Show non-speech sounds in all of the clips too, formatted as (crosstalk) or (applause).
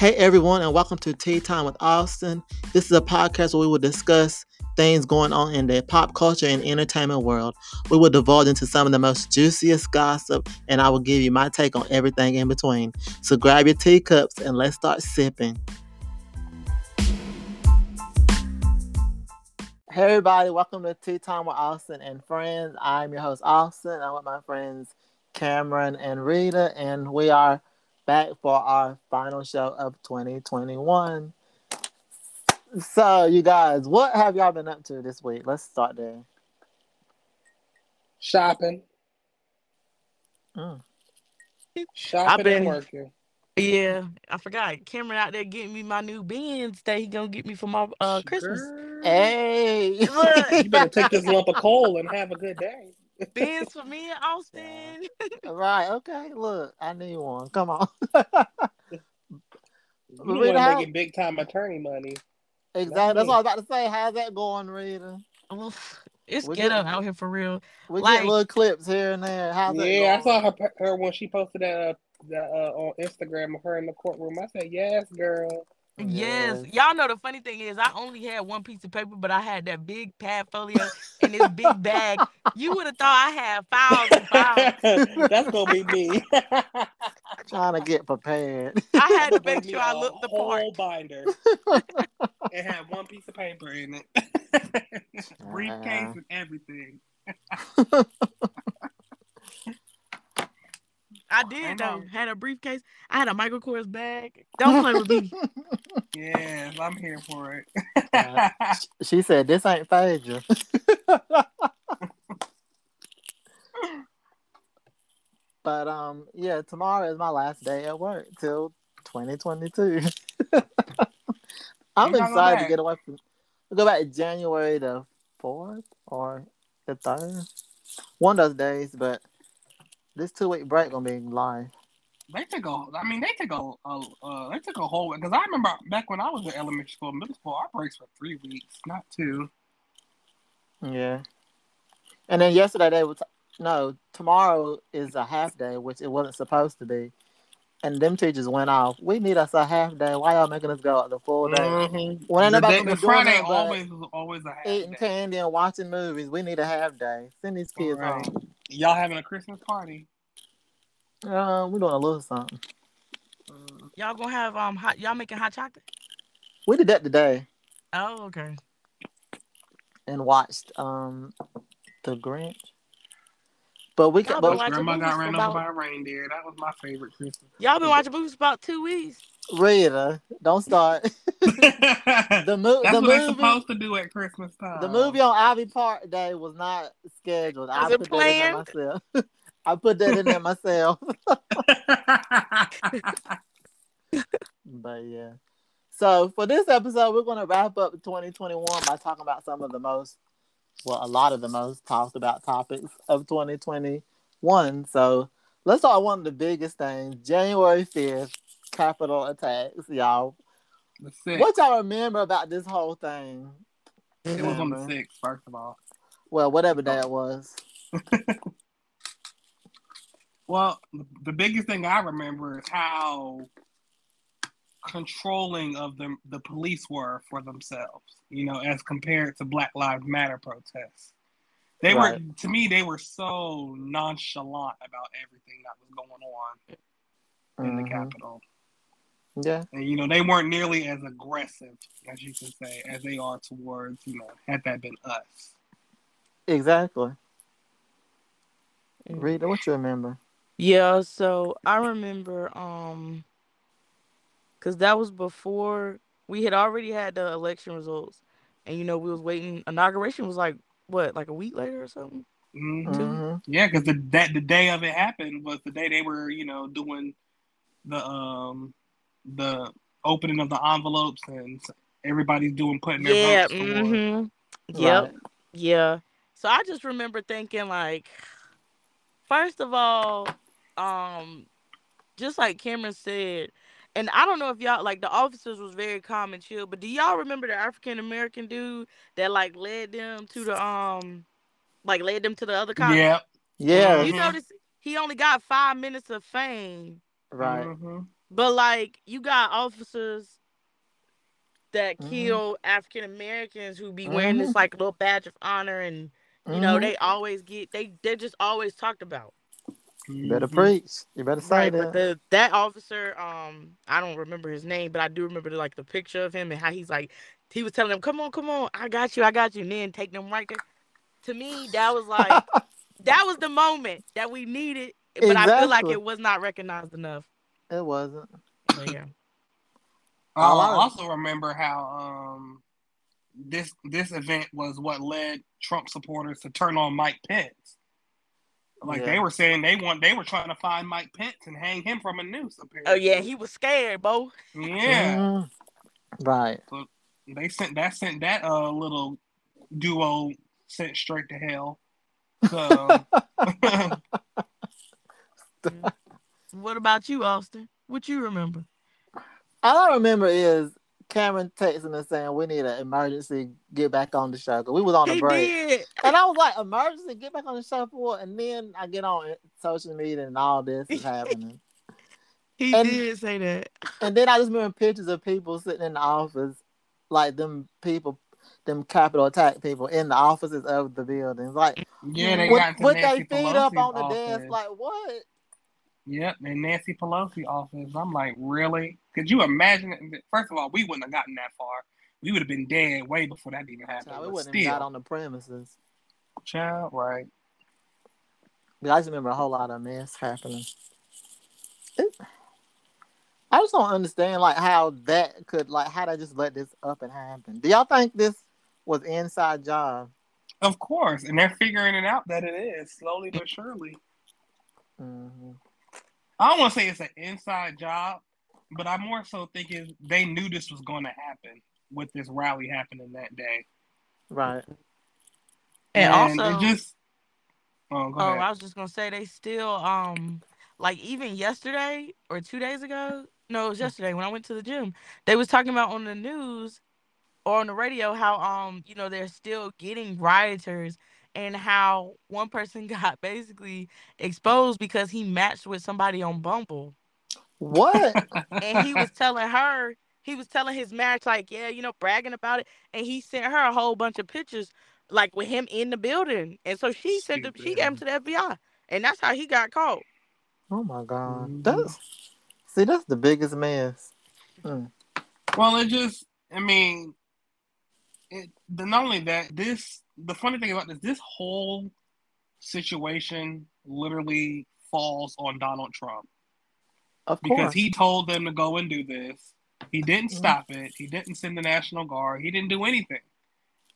Hey everyone, and welcome to Tea Time with Austin. This is a podcast where we will discuss things going on in the pop culture and entertainment world. We will divulge into some of the most juiciest gossip, and I will give you my take on everything in between. So grab your teacups and let's start sipping. Hey everybody, welcome to Tea Time with Austin and friends. I'm your host Austin. I'm with my friends Cameron and Rita, and we are back for our final show of 2021. So, you guys, what have y'all been up to this week? Let's start there. Shopping. Mm. Shopping I've been- and working. Yeah, I forgot. Cameron out there getting me my new Benz that he gonna get me for my uh Christmas. Girl, Hey, You better take this lump of coal and have a good day. Benz for me and Austin. (laughs) right? Okay, look, I need one. Come on. (laughs) You the Rita, one how- making big time attorney money. exactly. That's what I was about to say. How's that going, Rita? Well, it's We ghetto get- out here for real. We Like- get little clips here and there. How's that Yeah, I saw her her when she posted that, uh, that uh, on Instagram of her in the courtroom. I said, "Yes, girl." Yes. Yes. y'all know the funny thing is I only had one piece of paper, but I had that big pad folio and this big bag. You would have thought I had files and files. (laughs) That's gonna be me. (laughs) Trying to get prepared. I had to Bring make me sure I a looked the part. Whole binder (laughs) it had one piece of paper in it, briefcase Uh. and everything. I I did know. though. Had a briefcase. I had a Michael Kors bag. Don't play with me. (laughs) Yes, I'm here for it. Uh, (laughs) she said, "This ain't Phaedra." (laughs) but um, yeah, tomorrow is my last day at work till 2022. I'm You gotta excited to get away from. We go back January the fourth or the third, one of those days. But this two week break gonna be live. They took a, I mean, they took a, a uh, they took a whole week. because I remember back when I was in elementary school, middle school, our breaks were three weeks, not two. Yeah. And then yesterday they was no, tomorrow is a half day, which it wasn't supposed to be. And them teachers went off. We need us a half day. Why y'all making us go out the full day? Mhm. Well, ain't the, day- the Friday but always always a half Eating day. candy and watching movies. We need a half day. Send these kids Right. home. Y'all having a Christmas party? Uh, we're doing a little something. Y'all gonna have um hot y'all making hot chocolate? We did that today Oh, okay. and watched um the Grinch. But we Y'all can been but watching Grandma movies got for ran about- over by a reindeer. That was my favorite Christmas. Y'all been watching movies about two weeks. Rita, don't start. the (laughs) The, mo- That's the what they're supposed to do at Christmas time. The movie on Ivy Park Day was not scheduled. I Was it put that in there myself. (laughs) I put that in there myself. (laughs) But yeah. So for this episode, we're gonna wrap up 2021 by talking about some of the most, well, a lot of the most talked about topics of 2021. So let's start with one of the biggest things: January 5th, Capitol attacks. Y'all, what y'all remember about this whole thing? It was on the sixth, first of all. Well, whatever oh. day it was. (laughs) Well, the biggest thing I remember is how controlling of the the police were for themselves. You know, as compared to Black Lives Matter protests. They Right. were to me they were so nonchalant about everything that was going on in the Mhm. Capitol. Yeah. And you know, they weren't nearly as aggressive, as you can say, as they are towards, you know, had that been us. Exactly. Rita, what you remember? Yeah, so I remember um cuz that was before we had already had the election results and you know we was waiting inauguration was like what like a week later or something. hmm Mhm. Yeah, because the that the day of it happened was the day they were, you know, doing the um the opening of the envelopes and everybody's doing putting their Yeah, votes forward. mhm. Yep. Right. Yeah. So I just remember thinking like first of all, um just like Cameron said, and I don't know if y'all like the officers was very calm and chill, but do y'all remember the African American dude that like led them to the um like led them to the other cops? Yep. Yeah. You Mhm. notice he only got five minutes of fame, Right. Mhm. But like you got officers that Mhm. kill African Americans who be wearing this like little badge of honor and you know Mhm. they always get they they're just always talked about. You better Mhm. preach. You better say Right, that. but the that officer, um, I don't remember his name, but I do remember the, like the picture of him and how he's like, he was telling them, "Come on, come on, I got you, I got you," and then take them right there. To me, that was like (laughs) that was the moment that we needed, but I feel like it was not recognized enough. it wasn't. But yeah, (laughs) I All I- also remember how um, this this event was what led Trump supporters to turn on Mike Pence. Like Yeah. they were saying they want they were trying to find Mike Pence and hang him from a noose. oh yeah, he was scared, bo. yeah. Mhm. Right. They sent that sent that uh little duo sent straight to hell. So (laughs) (laughs) What about you, Austin? What you remember? All I remember is Cameron texting us saying we need an emergency get back on the show 'cause we was on a He break. did. And I was like, emergency, get back on the show for what? And then I get on social media and all this is (laughs) happening. He And- did say that. and then I just remember pictures of people sitting in the office, like them people, them Capitol attack people in the offices of the buildings. Like, yeah, they with, got into with Nancy they feet up on the office. desk, like, what? Yep, in Nancy Pelosi office. I'm like, really? Could you imagine? It? First of all, we wouldn't have gotten that far. We would have been dead way before that even happened. Child, we wouldn't have got on the premises. child, right? But I just remember a whole lot of mess happening. It, I just don't understand like how that could like how they just let this up and happen. Do y'all think this was inside job? Of course, and they're figuring it out that it is slowly but surely. hmm I don't want to say it's an inside job, but I more so think is they knew this was going to happen with this rally happening that day, Right. And, it also, just. Oh, go oh, ahead. I was just gonna say they still um like even yesterday or two days ago. No, it was yesterday when I went to the gym. They was talking about on the news or on the radio how um you know they're still getting rioters and how one person (laughs) got basically exposed because he matched with somebody on Bumble What? (laughs) and he was telling her he was telling his marriage, like yeah you know bragging about it and he sent her a whole bunch of pictures like with him in the building and so she sent him she gave him to the FBI and that's how he got caught oh my god. Mhm. That's see that's the biggest mess. Well, it just, I mean, it. The, not only that, this the funny thing about this, this whole situation literally falls on Donald Trump Of because course. he told them to go and do this. He didn't Mhm. stop it. He didn't send the National Guard. He didn't do anything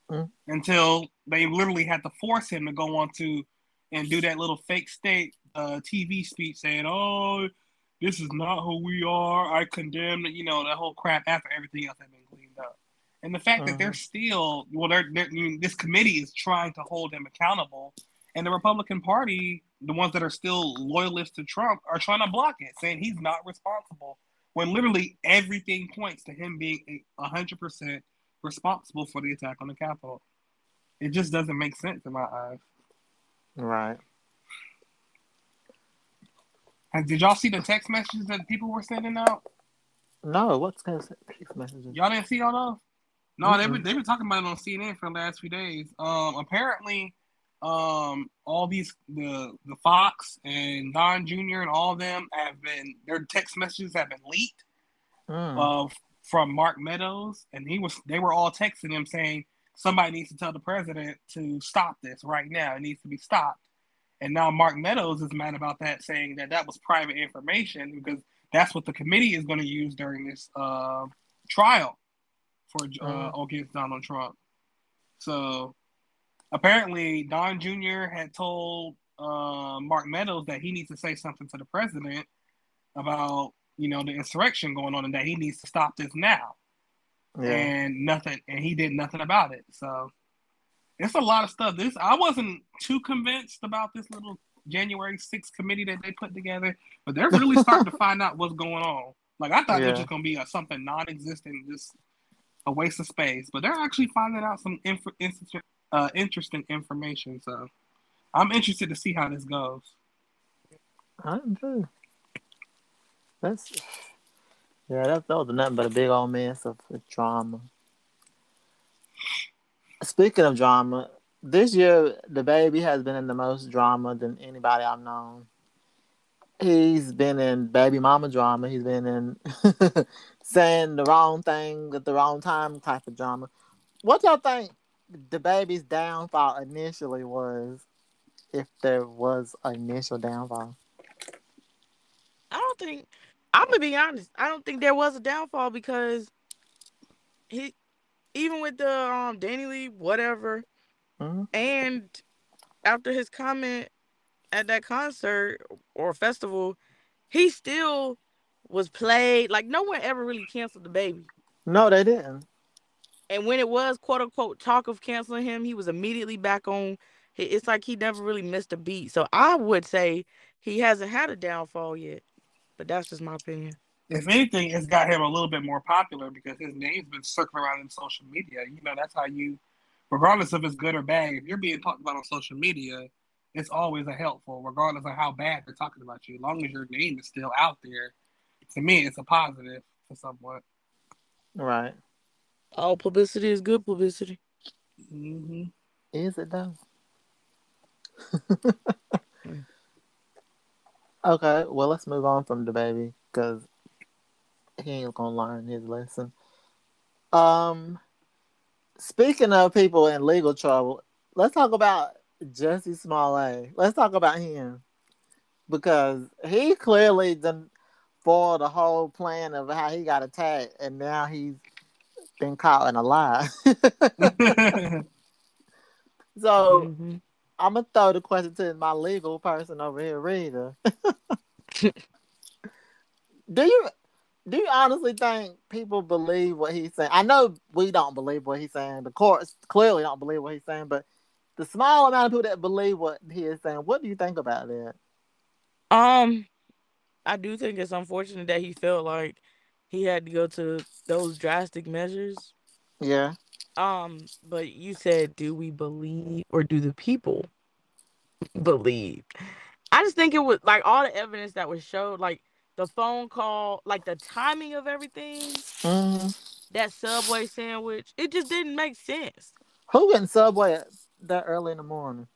Mhm. until they literally had to force him to go on to and do that little fake state uh, TV speech saying, "Oh, this is not who we are. I condemn," you know, that whole crap after everything else had been cleaned up. And the fact that they're still, well, they're, they're I mean, this committee is trying to hold him accountable, and the Republican Party, the ones that are still loyalists to Trump, are trying to block it, saying he's not responsible. When literally everything points to him being hundred percent responsible for the attack on the Capitol. It just doesn't make sense in my eyes. right. And did y'all see the text messages that people were sending out? No, what's gonna say text messages? Y'all didn't see all those? No, they Mm-mm. were they were talking about it on CNN for the last few days. Um, apparently, um, all these the the Fox and Don Jr. and all of them have been their text messages have been leaked Mm. uh, from Mark Meadows, and he was they were all texting him saying somebody needs to tell the president to stop this right now. It needs to be stopped. And now Mark Meadows is mad about that, saying that that was private information because that's what the committee is going to use during this uh, trial for uh, against Donald Trump. So apparently, Don Jr. had told uh, Mark Meadows that he needs to say something to the president about you know the insurrection going on and that he needs to stop this now yeah. and nothing and he did nothing about it so it's a lot of stuff this i wasn't too convinced about this little january 6th committee that they put together but they're really starting to (laughs) find out what's going on like i thought it Yeah. was just going to be a, something non-existent just a waste of space but they're actually finding out some inf- uh, interesting information so i'm interested to see how this goes I'm too. That's Yeah, that, that was nothing but a big old mess of drama. Speaking of drama, this year DaBaby has been in the most drama than anybody I've known. He's been in baby mama drama. He's been in (laughs) saying the wrong thing at the wrong time type of drama. What y'all think DaBaby's downfall initially was, if there was initial downfall? I don't think. I'm gonna be honest. I don't think there was a downfall because he, even with the um DaniLeigh whatever, hmm and after his comment at that concert or festival, he still was played. Like no one ever really canceled DaBaby. No, they didn't. And when it was quote unquote talk of canceling him, he was immediately back on. It's like he never really missed a beat. So I would say he hasn't had a downfall yet. But that's just my opinion. If anything, it's got him a little bit more popular because his name's been circling around in social media. You know, that's how you, regardless if it's good or bad, if you're being talked about on social media, it's always a helpful, regardless of how bad they're talking about you. As long as your name is still out there, to me, it's a positive for somewhat. Right. All publicity is good publicity. Mm-hmm. Is it though? (laughs) okay, well let's move on from DaBaby because he ain't gonna learn his lesson. Um, speaking of people in legal trouble, let's talk about Jussie Smollett. Let's talk about him because he clearly done foiled the whole plan of how he got attacked, and now he's been caught in a lie. (laughs) (laughs) so. Mhm. I'm gonna throw the question to my legal person over here, Rita. (laughs) do you do you honestly think people believe what he's saying? I know we don't believe what he's saying. The courts clearly don't believe what he's saying, but the small amount of people that believe what he is saying, what do you think about that? Um, I do think it's unfortunate that he felt like he had to go to those drastic measures. Yeah. Um, but you said, do we believe or do the people believe? I just think it was like all the evidence that was showed, like the phone call, like the timing of everything, hmm that Subway sandwich, it just didn't make sense. Who getting Subway that early in the morning?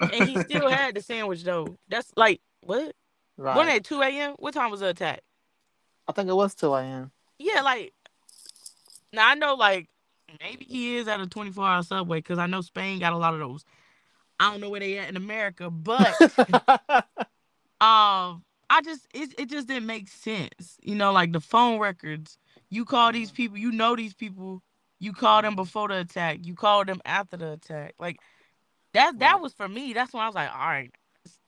And he still had the sandwich though. That's like what? Right. Wasn't it 2 a.m.? What time was the attack? I think it was 2 a.m. Yeah, like now I know like maybe he is at a 24 hour subway because I know Spain got a lot of those. I don't know where they at in America, but (laughs) um I just it, it just didn't make sense. You know, like the phone records. You call these people, you know these people, you call them before the attack, you call them after the attack. Like that that was for me. That's when I was like, all right,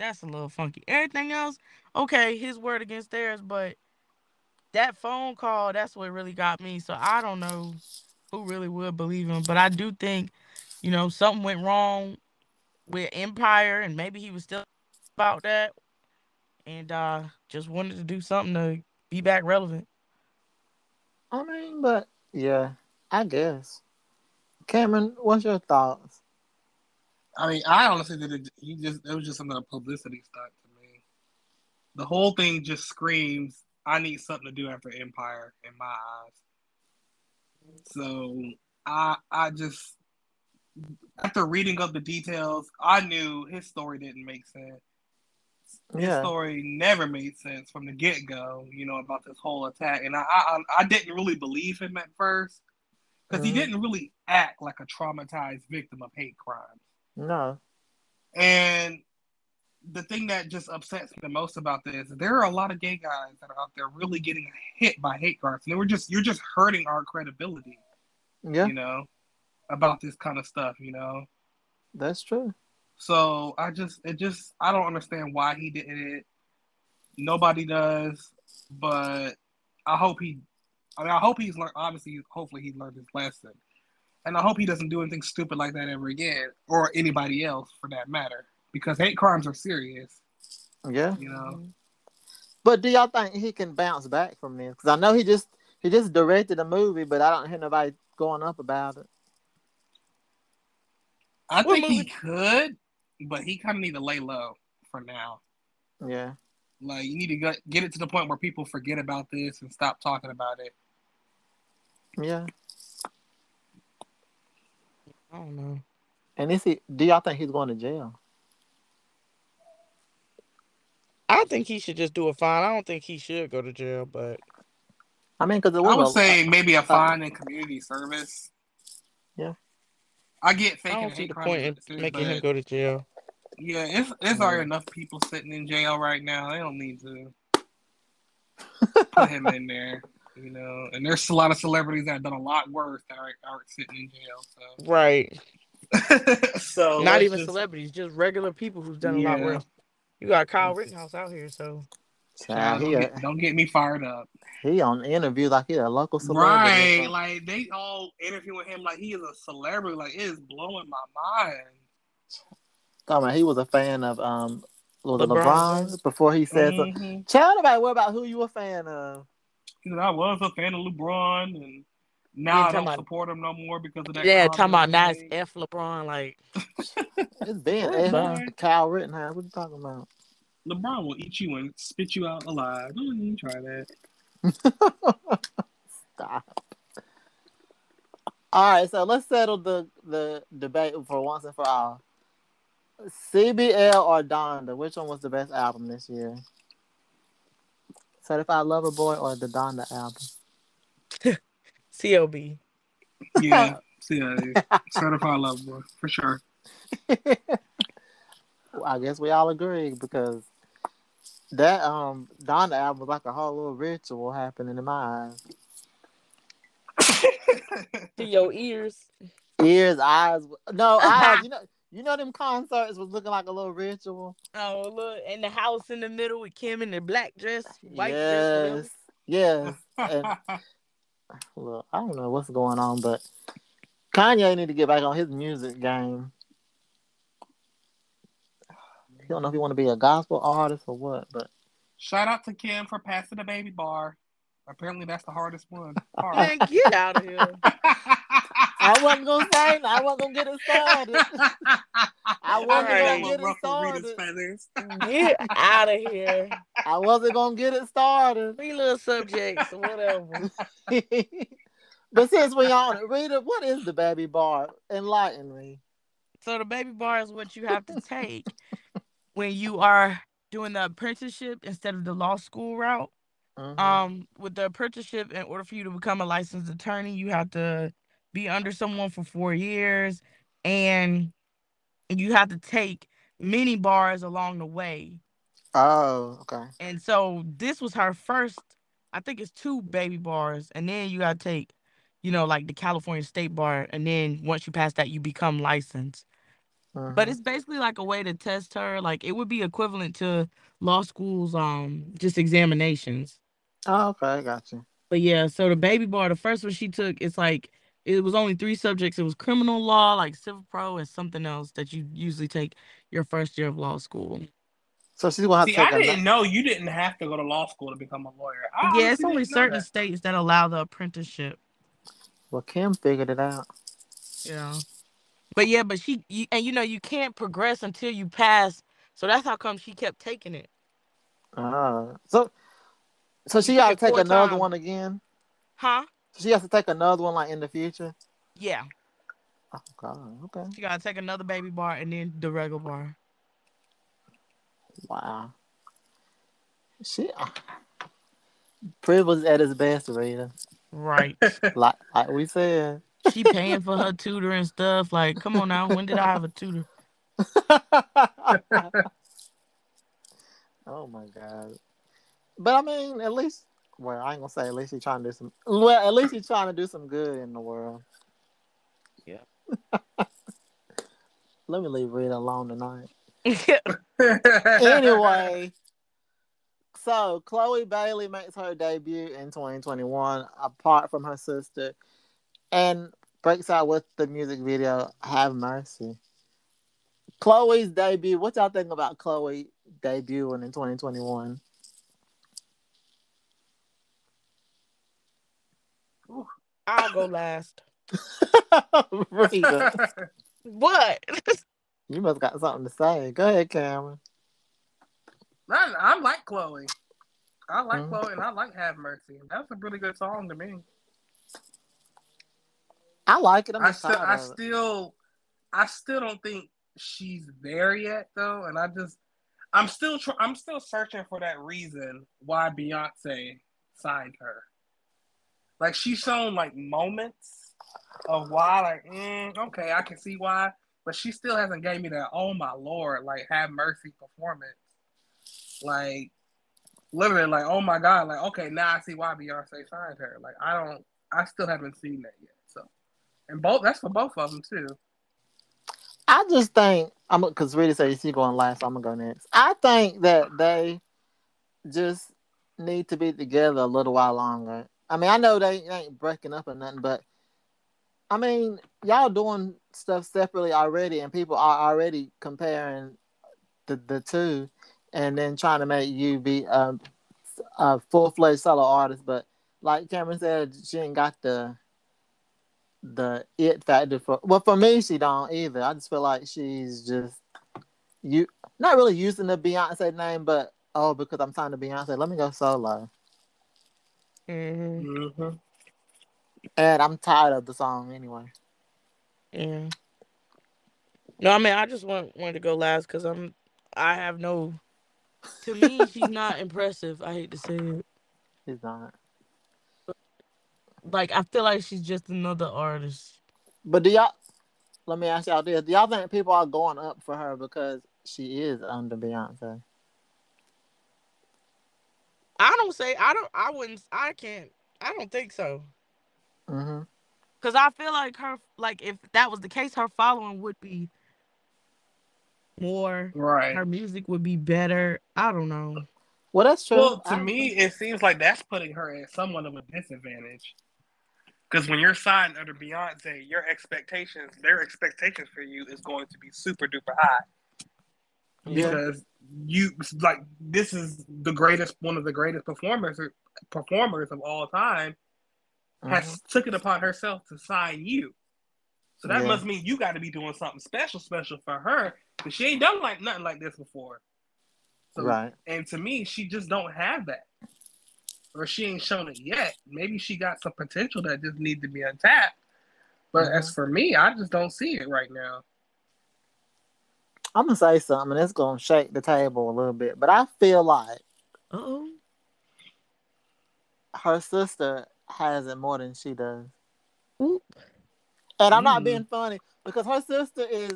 that's a little funky. Everything else, okay, his word against theirs, but that phone call, that's what really got me. So I don't know who really would believe him, but I do think, you know, something went wrong with Empire, and maybe he was still about that, and uh just wanted to do something to be back relevant. I mean, but yeah, I guess. Cameron, what's your thoughts? I mean, I honestly did it. He just it was just another publicity stunt to me. The whole thing just screams, "I need something to do after Empire" in my eyes. So I I just after reading up the details, I knew his story didn't make sense. His Yeah. story never made sense from the get go. You know about this whole attack, and I I, I didn't really believe him at first because Mhm. he didn't really act like a traumatized victim of hate crimes. No. And the thing that just upsets me the most about this, there are a lot of gay guys that are out there really getting hit by hate crimes. And we're just you're just hurting our credibility, Yeah, you know, about this kind of stuff, you know. that's true. So I just it just I don't understand why he did it. Nobody does, but I hope he I mean I hope he's learned obviously hopefully he learned his lesson. And I hope he doesn't do anything stupid like that ever again, or anybody else for that matter. Because hate crimes are serious, Yeah. you know. Mm-hmm. But do y'all think he can bounce back from this? Because I know he just he just directed a movie, but I don't hear nobody going up about it. I What think he could, but he kind of need to lay low for now. Yeah. Like you need to get get it to the point where people forget about this and stop talking about it. Yeah. I don't know. And is he? Do y'all think he's going to jail? I think he should just do a fine. I don't think he should go to jail, but I mean, because it I was would a- say maybe a fine and community service. Yeah. I get I faking don't see the point in witnesses, making him go to jail. Yeah, it's it's Yeah. already mm-hmm. enough people sitting in jail right now. They don't need to put him (laughs) in there. You know, and there's a lot of celebrities that have done a lot worse that are, are sitting in jail. Right. So, (laughs) so Not even just- celebrities, just regular people who've done a lot worse. You got Kyle Rittenhouse out here, so Child, don't, get, don't get me fired up. he on interviews like he a local celebrity. Right, like they all interviewing him like he is a celebrity. Like it is blowing my mind. Come on, he was a fan of um was it LeBron LeBron before he said so. Mhm. Child, nobody worry about who you a fan of. You know, I was a fan of LeBron, and now Yeah, I talking don't about- support him no more because of that. yeah, talking about he now it's. F LeBron. Like (laughs) It's Ben Oh, eh. Kyle Rittenhouse. What are you talking about? LeBron will eat you and spit you out alive. Don't even try that. (laughs) Stop. All right, so let's settle the the debate for once and for all. CBL or Donda, which one was the best album this year? Certified Lover Boy or the Donda album? (laughs) CLB. Yeah, (laughs) see, uh, certified love boy for sure. Well, I guess we all agree because that um Donda album was like a whole little ritual happening in my eyes. (laughs) To your ears. Ears, eyes, no (laughs) eyes. You know, you know them concerts was looking like a little ritual. Oh look, and the house in the middle with Kim in the black dress, white dress. yes, yes. And look, I don't know what's going on, but Kanye need to get back on his music game. He don't know if he want to be a gospel artist or what, but Shout out to Kim for passing the baby bar. Apparently, that's the hardest one. (laughs) Hard. Man, get out of here. (laughs) I wasn't gonna say. I wasn't gonna get it started. (laughs) I wasn't Alright. gonna get it started. feathers. Get out of here. I wasn't gonna get it started. Three little subjects, whatever. (laughs) but since we on it, Rita, what is the baby bar? Enlighten me. So the baby bar is what you have to take when you are doing the apprenticeship instead of the law school route. Mhm. Um, with the apprenticeship, in order for you to become a licensed attorney, you have to be under someone for four years, and you have to take many bars along the way. oh, okay. And so this was her first. I think it's two baby bars, and then you gotta take, you know, like the California State Bar, and then once you pass that, you become licensed. But Mhm. it's basically like a way to test her. Like it would be equivalent to law school's um just examinations. oh, okay, I got you. But yeah, so the baby bar, the first one she took, it's like it was only three subjects. It was criminal law, like civil pro, and something else that you usually take your first year of law school. So she's gonna have See, to I didn't know you didn't have to go to law school to become a lawyer. I yeah, it's only certain that. states that allow the apprenticeship. Well, Kim figured it out. Yeah. But yeah, but she you, and you know you can't progress until you pass. So that's how come she kept taking it. Uh, so, so she took got to take another times. one again. Huh? She has to take another one like in the future. Yeah. Oh God. Okay. She gotta take another baby bar and then the regular bar. Wow. She uh, privilege at its best, Rita. Right. (laughs) Like like we said. she paying for her tutor and stuff. Like, come on now. When did I have a tutor? (laughs) oh my God. But I mean, at least well, I ain't gonna say at least he's trying to do some well, at least he's trying to do some good in the world. Yeah. (laughs) Let me leave Rita alone tonight. (laughs) anyway, so Chloe Bailey makes her debut in 2021, apart from her sister, and breaks out with the music video "Have Mercy." Chloe's debut. What y'all think about Chloe debuting in 2021? I'll go last. (laughs) What? you must got something to say. Go ahead, Cameron. I, I like Chloe. I like Mhm. Chloe, and I like Have Mercy. That's a really good song to me. I like it. I'm I still, I still, I still don't think she's there yet, though. And I just, I'm still, tr- I'm still searching for that reason why Beyonce signed her. Like she's shown like moments of why, like, mm, okay, I can see why, but she still hasn't gave me that. Oh my lord, like have mercy performance, like literally, like oh my god, like okay, now I see why Beyonce signed her. Like I don't, I still haven't seen that yet. So, and both that's for both of them too. I just think I'm because Rita said she's going last. So I'm gonna go next. I think that they just need to be together a little while longer. I mean, I know they ain't breaking up or nothing, but I mean, y'all doing stuff separately already, and people are already comparing the the two, and then trying to make you be um, a full fledged solo artist. But like Cameron said, she ain't got the the it factor for well for me she don't either. I just feel like she's just you not really using the Beyonce name, but oh because I'm signed to Beyonce, let me go solo. Mhm. Mm-hmm. And I'm tired of the song anyway. Yeah. No, I mean I just want wanted to go last because I'm I have no. To me, she's not impressive. I hate to say it. She's not. Like I feel like she's just another artist. But do y'all let me ask y'all this. Do y'all think people are going up for her because she is under Beyonce? I don't say I don't. I wouldn't. I can't. I don't think so. Mm-hmm. Cause I feel like her. Like if that was the case, her following would be more. Right. Her music would be better. I don't know. Well that's true. Well, to I- me, it seems like that's putting her at somewhat of a disadvantage. Because when you're signed under Beyonce, your expectations, their expectations for you is going to be super duper high. Yeah. Because you like this is the greatest, one of the greatest performers performers of all time, has Mhm. took it upon herself to sign you. So that Yeah. must mean you got to be doing something special, special for her, because she ain't done like nothing like this before. So Right. and to me, she just don't have that, or she ain't shown it yet. Maybe she got some potential that just need to be untapped. But Mhm. as for me, I just don't see it right now. I'm gonna say something and it's gonna shake the table a little bit, but I feel like Oh. her sister has it more than she does. Oop. And I'm not Mm. being funny because her sister is,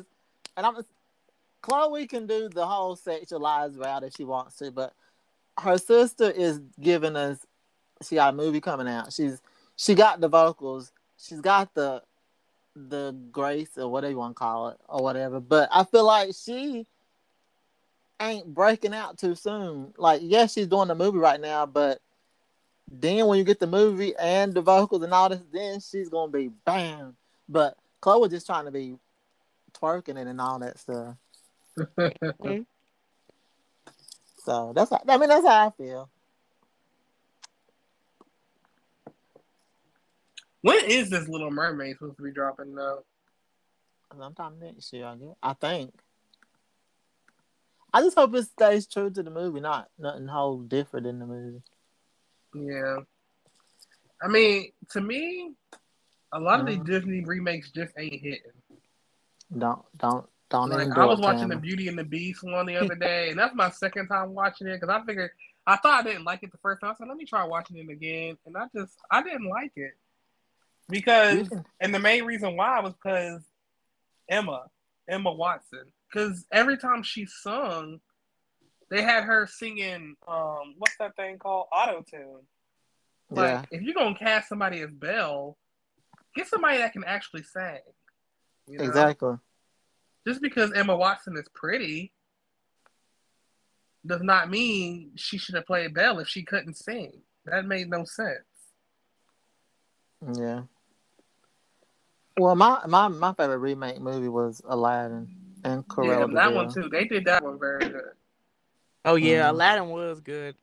and I'm. Chloe can do the whole sexualized route if she wants to, but her sister is giving us. She got a movie coming out. She's she got the vocals. She's got the the grace or whatever you want to call it or whatever. But I feel like she ain't breaking out too soon. Like yes, she's doing the movie right now, but then when you get the movie and the vocals and all this, then she's gonna be bam. But Chloe was just trying to be twerking it and all that stuff. (laughs) Mm-hmm. So that's how, I mean that's how I feel. When is this Little Mermaid supposed to be dropping though? Sometime next year, I guess. I think. I just hope it stays true to the movie, not nothing whole different in the movie. Yeah. I mean, to me, a lot of Mhm. these Disney remakes just ain't hitting. Don't don't don't Like I was watching the Beauty and the Beast one the other (laughs) day, and that's my second time watching it because I figured I thought I didn't like it the first time. So let me try watching it again, and I just I didn't like it because, and the main reason why was because Emma Emma Watson, because every time she sung, they had her singing um what's that thing called auto tune. Like yeah, if you're gonna cast somebody as Belle, get somebody that can actually sing. you know? exactly. just because Emma Watson is pretty does not mean she should have played Belle if she couldn't sing. That made no sense. Yeah. Well, my, my my favorite remake movie was Aladdin and yeah, that one too. They did that one very good. Oh yeah, Mhm. Aladdin was good.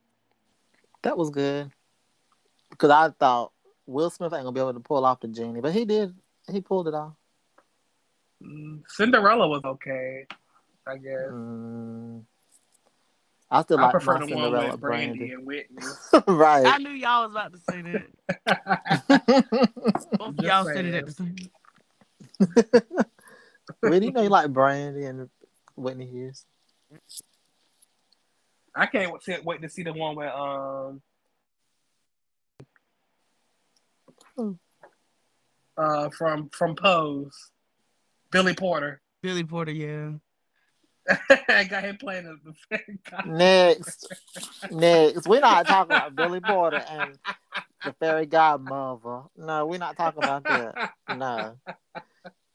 That was good because I thought Will Smith ain't gonna be able to pull off the genie, but he did. He pulled it off. Mm, Cinderella was okay, I guess. Mm, I still I like prefer my the one Cinderella with Brandy Brandy. and Whitney. (laughs) Right. I knew y'all was about to say that. (laughs) Both y'all said it at the same really, you know you like Brandy and Whitney Houston. I can't wait, wait to see the one where um Who? uh from from Pose, Billy Porter. Billy Porter, yeah. I got him playing the, the fairy god. Next, next, we're not talking about Billy Porter and the fairy godmother. No, we're not talking about that. No,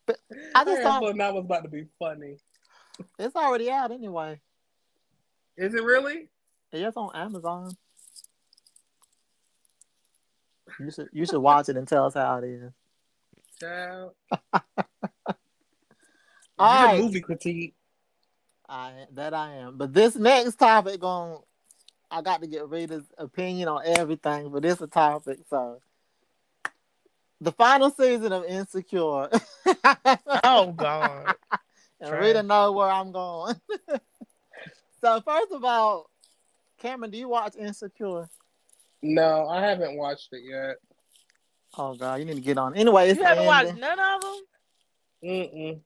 but I just thought that was about to be funny. it's already out anyway. Is it really? It's on Amazon. You should you should watch it and tell us how it is. Child. (laughs) All right. movie critique. I that I am. But this next topic going I got to get Rita's opinion on everything, but it's a topic, so the final season of Insecure. (laughs) Oh God. and Trash. Rita know where I'm going. (laughs) so first of all, Cameron, do you watch Insecure? No, I haven't watched it yet. Oh god, you need to get on. Anyway, it's You haven't watched none of them? Mm-mm.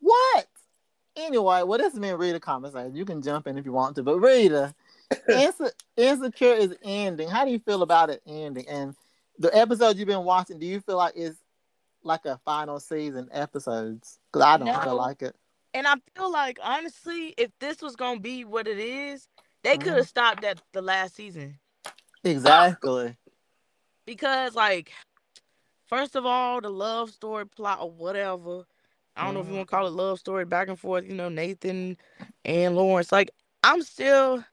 What? Anyway, well, this is me and Rita conversation. You can jump in if you want to, but Rita, (laughs) Inse- Insecure is ending. How do you feel about it ending? And the episode you've been watching, do you feel like it's like a final season episodes? Because I don't No. feel like it. And I feel like honestly, if this was gonna be what it is, they could have mm-hmm. stopped at the last season. Exactly. Because like, first of all, the love story plot or whatever. I don't know if you Mhm. want to call it love story back and forth, you know, Nathan and Lawrence. Like, I'm still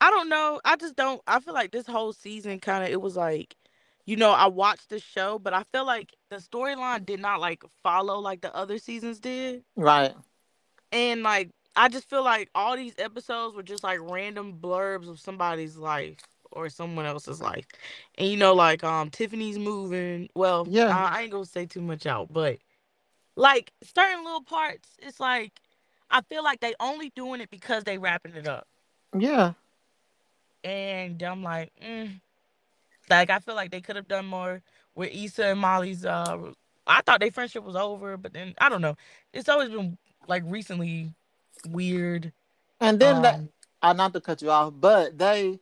I don't know. I just don't I feel like this whole season kind of it was like, you know, I watched the show, but I feel like the storyline did not like follow like the other seasons did. Right. And like I just feel like all these episodes were just like random blurbs of somebody's life or someone else's life. And you know, like um Tiffany's moving. Well, Yeah. yeah, I ain't gonna say too much out, but like certain little parts, it's like I feel like they only doing it because they wrapping it up. Yeah. And I'm like, mm. like I feel like they could have done more with Issa and Molly's uh I thought their friendship was over, but then I don't know. It's always been like recently weird. And then that Um, uh, not to cut you off, but they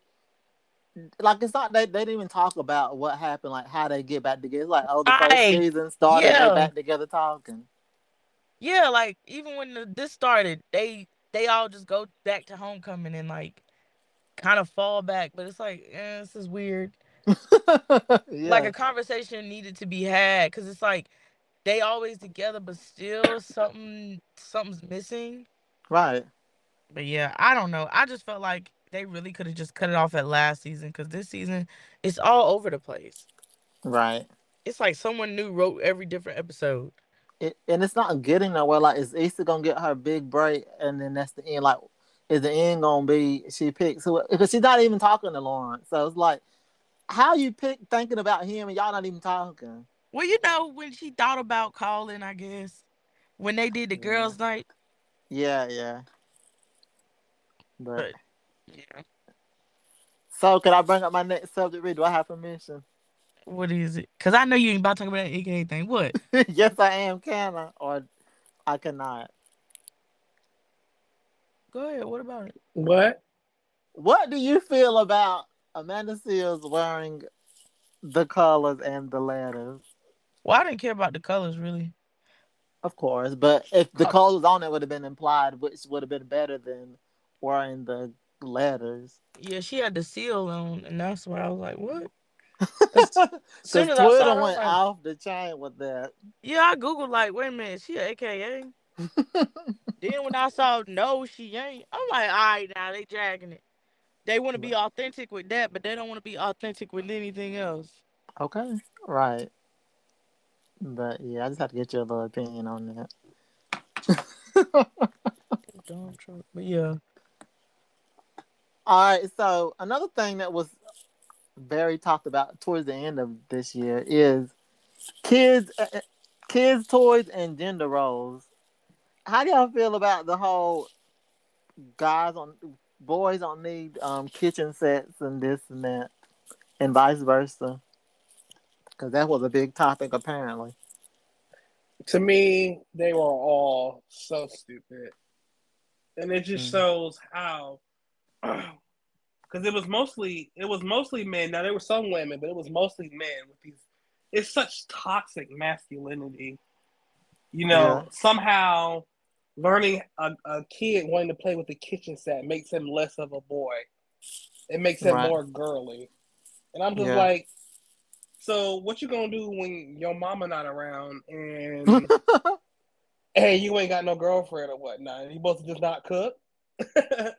like it's not they, they didn't even talk about what happened, like how they get back together. It's like oh the first Right. season started, Yeah. they back together talking. yeah, like even when the, this started, they they all just go back to homecoming and like kind of fall back. But it's like, eh, this is weird. (laughs) yeah. Like a conversation needed to be had because it's like they always together, but still something something's missing. right. But yeah, I don't know. I just felt like they really could have just cut it off at last season because this season it's all over the place. Right. It's like someone new wrote every different episode. It, and it's not getting nowhere. Like, is Issa gonna get her big break, and then that's the end? Like, is the end gonna be she picks who? Because she's not even talking to Lawrence, so it's like, how you pick thinking about him and y'all not even talking? Well, you know, when she thought about calling, I guess, when they did the Yeah. girls' night. Yeah, yeah. But But yeah, so, could I bring up my next subject? Reed, do I have permission? what is it? Because I know you ain't about to talk about that AKA thing. What? (laughs) yes, I am. Can I or I cannot? Go ahead. What about it? What? What do you feel about Amanda Seales wearing the colors and the letters? Well, I didn't care about the colors really. Of course, but if the Oh. colors on it would have been implied, which would have been better than wearing the letters. Yeah, she had the seal on, and that's why I was like, what? (laughs) Soon as saw Twitter was went like- off the chain with that. Yeah, I googled like, wait a minute, she AKA. (laughs) then when I saw no, she ain't. I'm like, all right, now they dragging it. They want to be authentic with that, but they don't want to be authentic with anything else. okay, right. But yeah, I just have to get your little opinion on that. (laughs) Donald Trump. But yeah, All right, so another thing that was very talked about towards the end of this year is kids, uh, uh, kids, toys, and gender roles. How do y'all feel about the whole guys on boys don't need um kitchen sets and this and that, and vice versa. Because that was a big topic apparently. To me, they were all so stupid, and it just Mhm. shows how. (clears throat) Because it was mostly it was mostly men. Now there were some women, but it was mostly men with these. It's such toxic masculinity. You know, Yeah. somehow learning a, a kid wanting to play with the kitchen set makes him less of a boy. It makes him Right. more girly. And I'm just Yeah. like, so what you gonna do when your mama not around and (laughs) and you ain't got no girlfriend or whatnot? You supposed to just not cook? (laughs)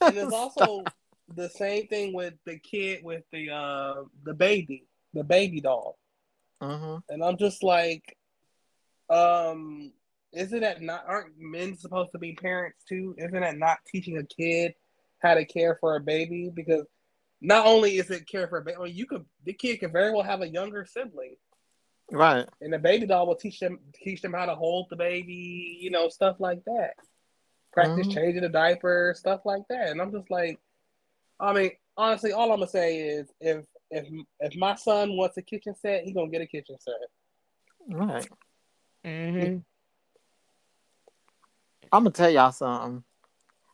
and it's (laughs) also the same thing with the kid with the uh the baby, the baby doll. hmm And I'm just like, um, isn't that not aren't men supposed to be parents too? Isn't that not teaching a kid how to care for a baby? Because not only is it care for a baby, I mean, you could the kid could very well have a younger sibling, Right. and the baby doll will teach them teach them how to hold the baby, you know, stuff like that. Practice Mhm. changing the diaper, stuff like that. And I'm just like, I mean, honestly, all I'm gonna say is if if if my son wants a kitchen set, he gonna get a kitchen set. Right. hmm I'm gonna tell y'all something.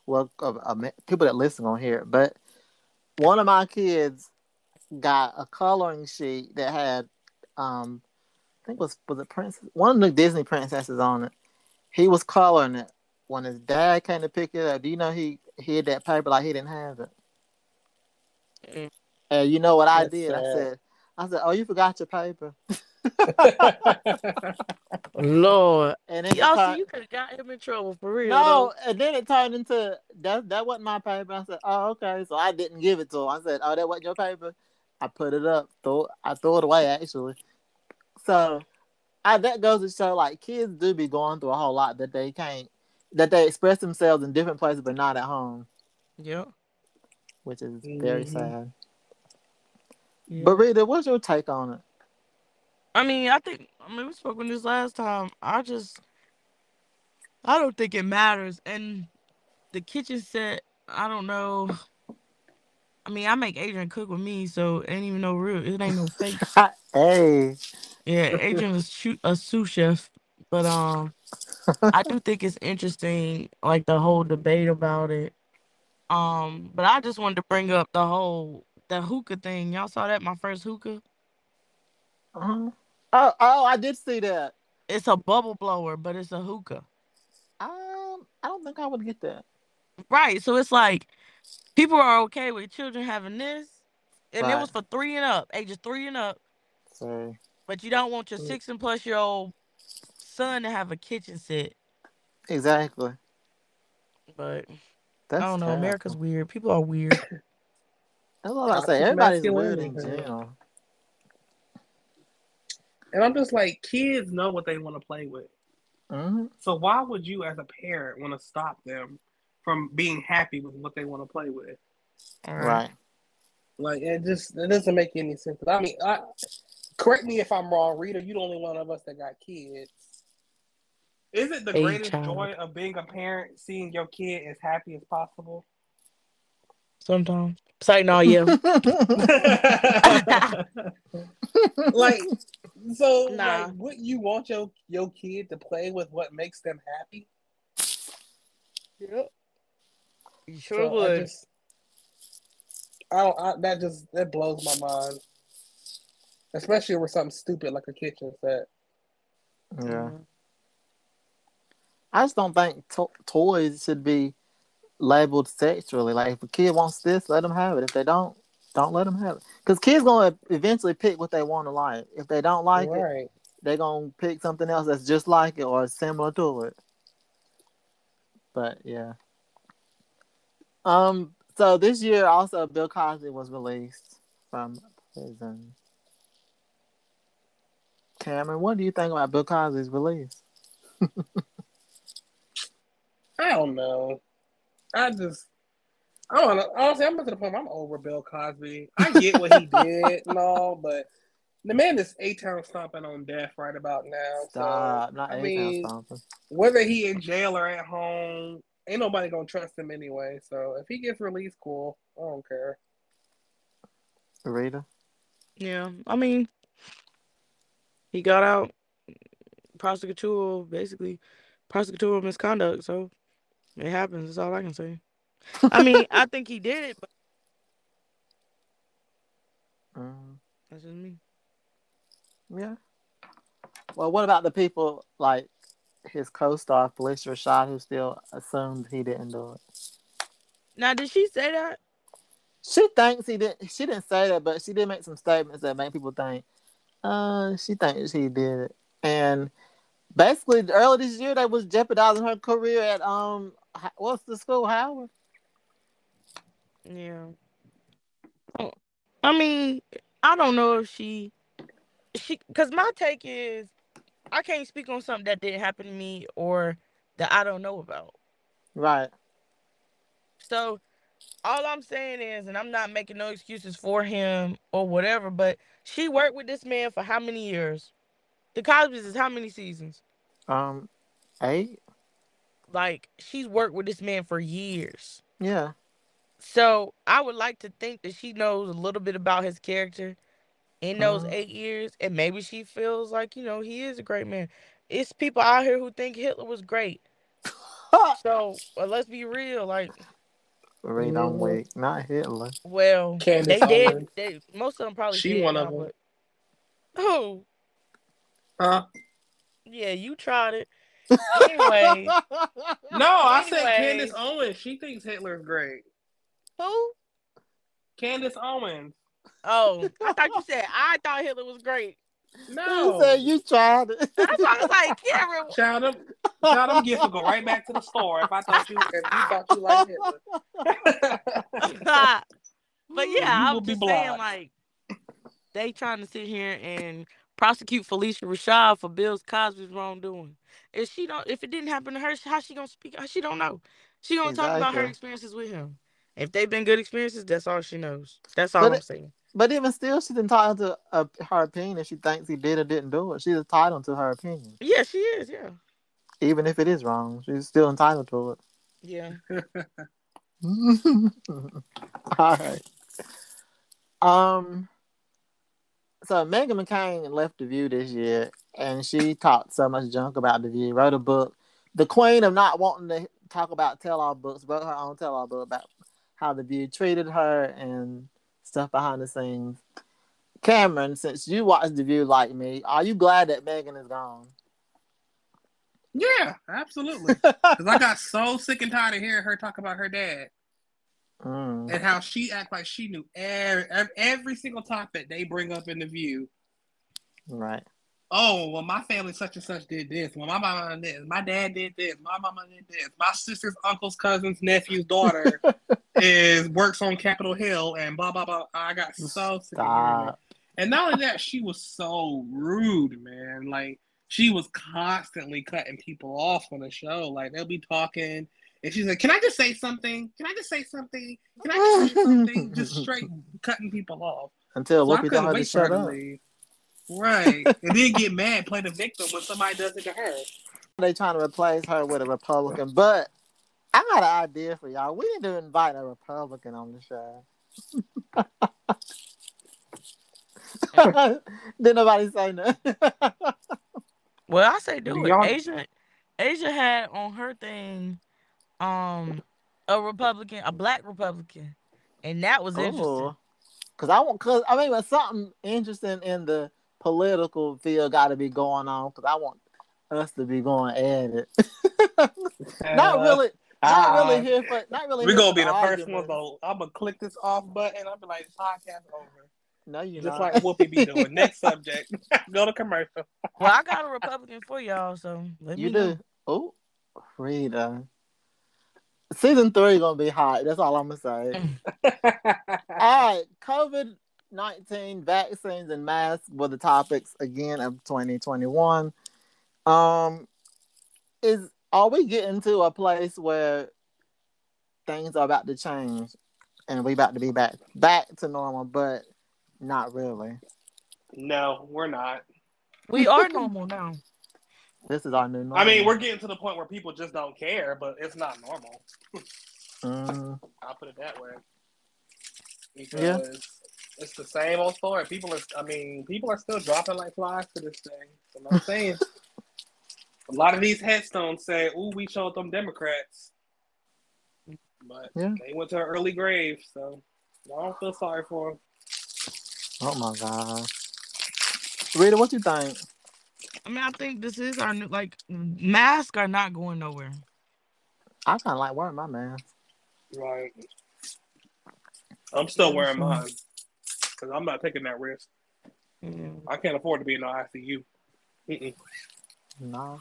Well, uh, uh, people that listen gonna hear it, but one of my kids got a coloring sheet that had, um, I think it was was it princess one of the Disney princesses on it. He was coloring it when his dad came to pick it up. Do you know he hid that paper like he didn't have it? Mm. And you know what I That's did? I said, I said, "Oh, you forgot your paper." (laughs) Lord. (laughs) And then it Y'all you could have got him in trouble for real. No, and then it turned into that. That wasn't my paper. I said, "Oh, okay." So I didn't give it to him. I said, "Oh, that wasn't your paper." I put it up. Throw. I threw it away actually. So, I that goes to show like kids do be going through a whole lot that they can't. That they express themselves in different places, but not at home, though. Yep. which is very Mhm. sad. Yeah. But Rita, what's your take on it? I mean, I think I mean we spoke on this last time. I just I don't think it matters. And the kitchen set, I don't know. I mean, I make Adrian cook with me, so it ain't even no real. It ain't no fake. (laughs) hey, Yeah, Adrian is shoot a sous chef, but um, I do think it's interesting, like the whole debate about it. Um, but I just wanted to bring up the whole the hookah thing. Y'all saw that? My first hookah. uh-huh. oh, oh, I did see that. It's a bubble blower, but it's a hookah. Um, I don't think I would get that. Right. So it's like people are okay with children having this, and it was for three and up, ages three and up. So But you don't want your Mm. six and plus year old son to have a kitchen set. exactly. But That's I don't know. terrible. America's weird. People are weird. (coughs) That's what I Toxic say. Everybody's weird in masculinity. general. And I'm just like, kids know what they want to play with. hmm So why would you, as a parent, want to stop them from being happy with what they want to play with? All Right. Like it just it doesn't make any sense. I mean, I, correct me if I'm wrong, Rita. You're the only one of us that got kids. Is it the A greatest child. joy of being a parent seeing your kid as happy as possible? Sometimes. Say no, yeah. (laughs) like, so Nah. like, would you want your your kid to play with what makes them happy? yep. You sure So I would. just, I don't. I, that just that blows my mind. Especially with something stupid like a kitchen set. Yeah. Mm-hmm. I just don't think to- toys should be labeled sexually. Like, if a kid wants this, let them have it. If they don't, don't let them have it. Because kids gonna eventually pick what they want to like. If they don't like it, they're gonna pick something else that's just like it or similar to it. But yeah. Um. So this year also Bill Cosby was released from prison. Cameron, what do you think about Bill Cosby's release? (laughs) I don't know. I just. I don't know. Honestly, I'm to the point. where I'm over Bill Cosby. I get what he (laughs) did and all, but the man is a town stomping on death right about now. Stop, so, not I A mean, Town stomping. whether he in jail or at home, ain't nobody gonna trust him anyway. So if he gets released, cool. I don't care. Rita. Yeah, I mean, he got out prosecutorial, basically prosecutorial misconduct. So it happens. That's all I can say. (laughs) I mean, I think he did it, but Mm, that's just me. yeah. Well, what about the people like his co-star Phylicia Rashad who still assumed he didn't do it? Now, did she say that? She thinks he didn't. She didn't say that, but she did make some statements that make people think. Uh, she thinks he did it, and basically earlier this year they was jeopardizing her career at um H- what's the school Howard. Yeah. Oh, I mean, I don't know if she, she, because my take is, I can't speak on something that didn't happen to me or that I don't know about. Right. So, all I'm saying is, and I'm not making no excuses for him or whatever, but she worked with this man for how many years? The Cosby's is how many seasons? Um, eight. Like, she's worked with this man for years. Yeah. So I would like to think that she knows a little bit about his character in those Mhm. eight years, and maybe she feels like you know he is a great man. It's people out here who think Hitler was great. (laughs) So well, let's be real. Like, Read on Mhm. weak, not Hitler. well, Candace they did. They most of them probably She dead one now, of 'em. but- Who? Huh? Yeah, you tried it. Anyway, (laughs) No, I said Anyway. Candace Owens. She thinks Hitler's great. who? Candace Owens. Oh, (laughs) I thought you said I thought Hitler was great. No. You said you tried it. That's why I was like, Cameron. (laughs) Child, them, child, them gifts will go right back to the store if I thought you if you thought you liked Hitler. but yeah, You I will was be just saying, like, they trying to sit here and prosecute Phylicia Rashad for Bill Cosby's wrongdoing. If she don't, if it didn't happen to her, how she gonna speak? She don't know. She gonna talk about her experiences with him. If they've been good experiences, that's all she knows. That's all But I'm it- saying. But even still, she's entitled to uh, her opinion if she thinks he did or didn't do it. She's entitled to her opinion, Yeah, she is. Yeah, even if it is wrong. She's still entitled to it. yeah. (laughs) All right. Um. So Meghan McCain left the View this year, and she talked so much junk about the View. Wrote a book, the queen of not wanting to talk about tell-all books. Wrote her own tell-all book about how the View treated her and stuff behind the scenes. Cameron, since you watched the View like me, are you glad that Meghan is gone? yeah, absolutely. (laughs) Because I got so sick and tired of hearing her talk about her dad Mm. and how she act like she knew every, every single topic they bring up in the view. Right. Oh, well, my family such and such did this. Well, my mama did this. My dad did this. My mama did this. My sister's uncle's cousin's nephew's daughter (laughs) is works on Capitol Hill and blah blah blah. I got so sick of hearing it. Stop. And not only that, she was so rude, man. Like she was constantly cutting people off on the show. Like they'll be talking, and she's like, "Can I just say something? Can I just say something? Can I just say something?" just (laughs) straight cutting people off. Until So Whoopi told couldn't her to wait for her shut up. leave. Right, (laughs) and then get mad, play the victim when somebody does it to her. they trying to replace her with a Republican, but I got an idea for y'all. We need to invite a Republican on the show. (laughs) Did nobody say nothing? (laughs) Well, I say do Do it. y'all- Asia, Asia had on her thing, um, a Republican, a black Republican, and that was interesting. Cause I want, cause I mean, when something interesting in the political field got to be going on. Cause I want us to be going at it. (laughs) not really, not uh, really here for, not really. We're gonna for be the first argument. ones though. I'm gonna click this off button. I'll be like, podcast over. No, you Just not. like Whoopi be doing. (laughs) Next subject. (laughs) Go to commercial. Well, I got a Republican for y'all, so let You me do. Oh, Rita. Season three gonna be hot. That's all I'm gonna say. all right, COVID nineteen vaccines and masks were the topics again of 2021. Um, is are we getting to a place where things are about to change and we about to be back back to normal, but not really. no, we're not. We are (laughs) normal now. This is our new normal. I mean, we're getting to the point where people just don't care, but it's not normal. Mm, I'll put it that way. Because Yeah. It's the same old story. People are, I mean, people are still dropping like flies to this thing. You know what I'm saying? (laughs) A lot of these headstones say, "Ooh, we showed them Democrats," but Yeah. they went to an early grave, so I don't feel sorry for them. oh my god. Rita, what you think? I mean, I think this is our new like masks are not going nowhere. I kind of like wearing my mask. Right. I'm still wearing Sure. mine because I'm not taking that risk. Yeah. I can't afford to be in the ICU. Mm-mm. No.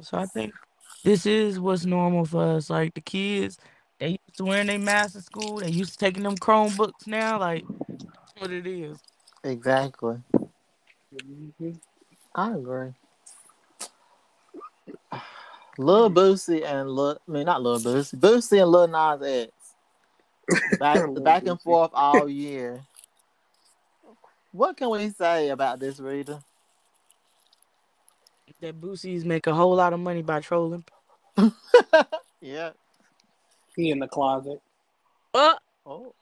So I think this is what's normal for us. Like the kids, they used to wearing their masks at school. They used to taking them Chromebooks now. Like that's what it is. Exactly. Mhm. I agree. Lil Boosie and Lil, I mean not Lil Boosie, Boosie and Lil Nas X. Back, (laughs) back and forth all year. What can we say about this, Rita? That Boosies make a whole lot of money by trolling. (laughs) yeah. He in the closet. Uh, Oh.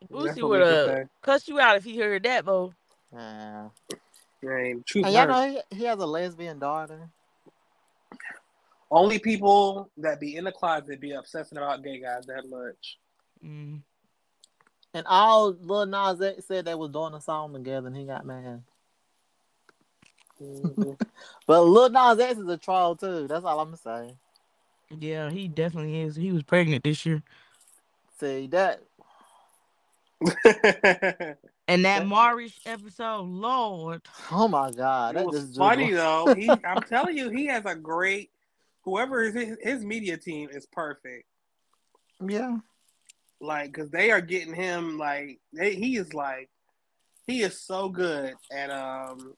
That's Boosie would have cussed you out if he heard that, Bo. Yeah. Right. Truth And y'all know he, he has a lesbian daughter. Only people that be in the closet be obsessing about gay guys that much. Mm. And all Lil Nas X said they was doing a song together and he got mad. Mhm. (laughs) But Lil Nas X is a troll too. That's all I'm gonna say. Yeah, he definitely is. He was pregnant this year. See that (laughs) And that That- Marish episode, Lord. oh my god. it That was funny though. He, I'm (laughs) telling you, he has a great. Whoever is his, his media team is perfect. Yeah. Like, cause they are getting him like they, he is like he is so good at um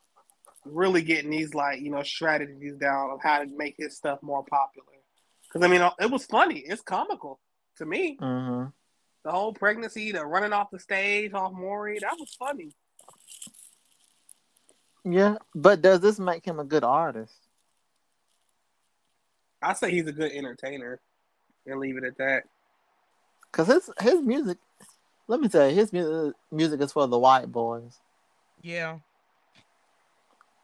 really getting these like you know strategies down of how to make his stuff more popular. Cause I mean, it was funny. It's comical to me. Mm-hmm. The whole pregnancy, the running off the stage off Maury, that was funny. Yeah. But does this make him a good artist? I say he's a good entertainer, and leave it at that. Cause his his music let me tell you, his music music is for the white boys. Yeah.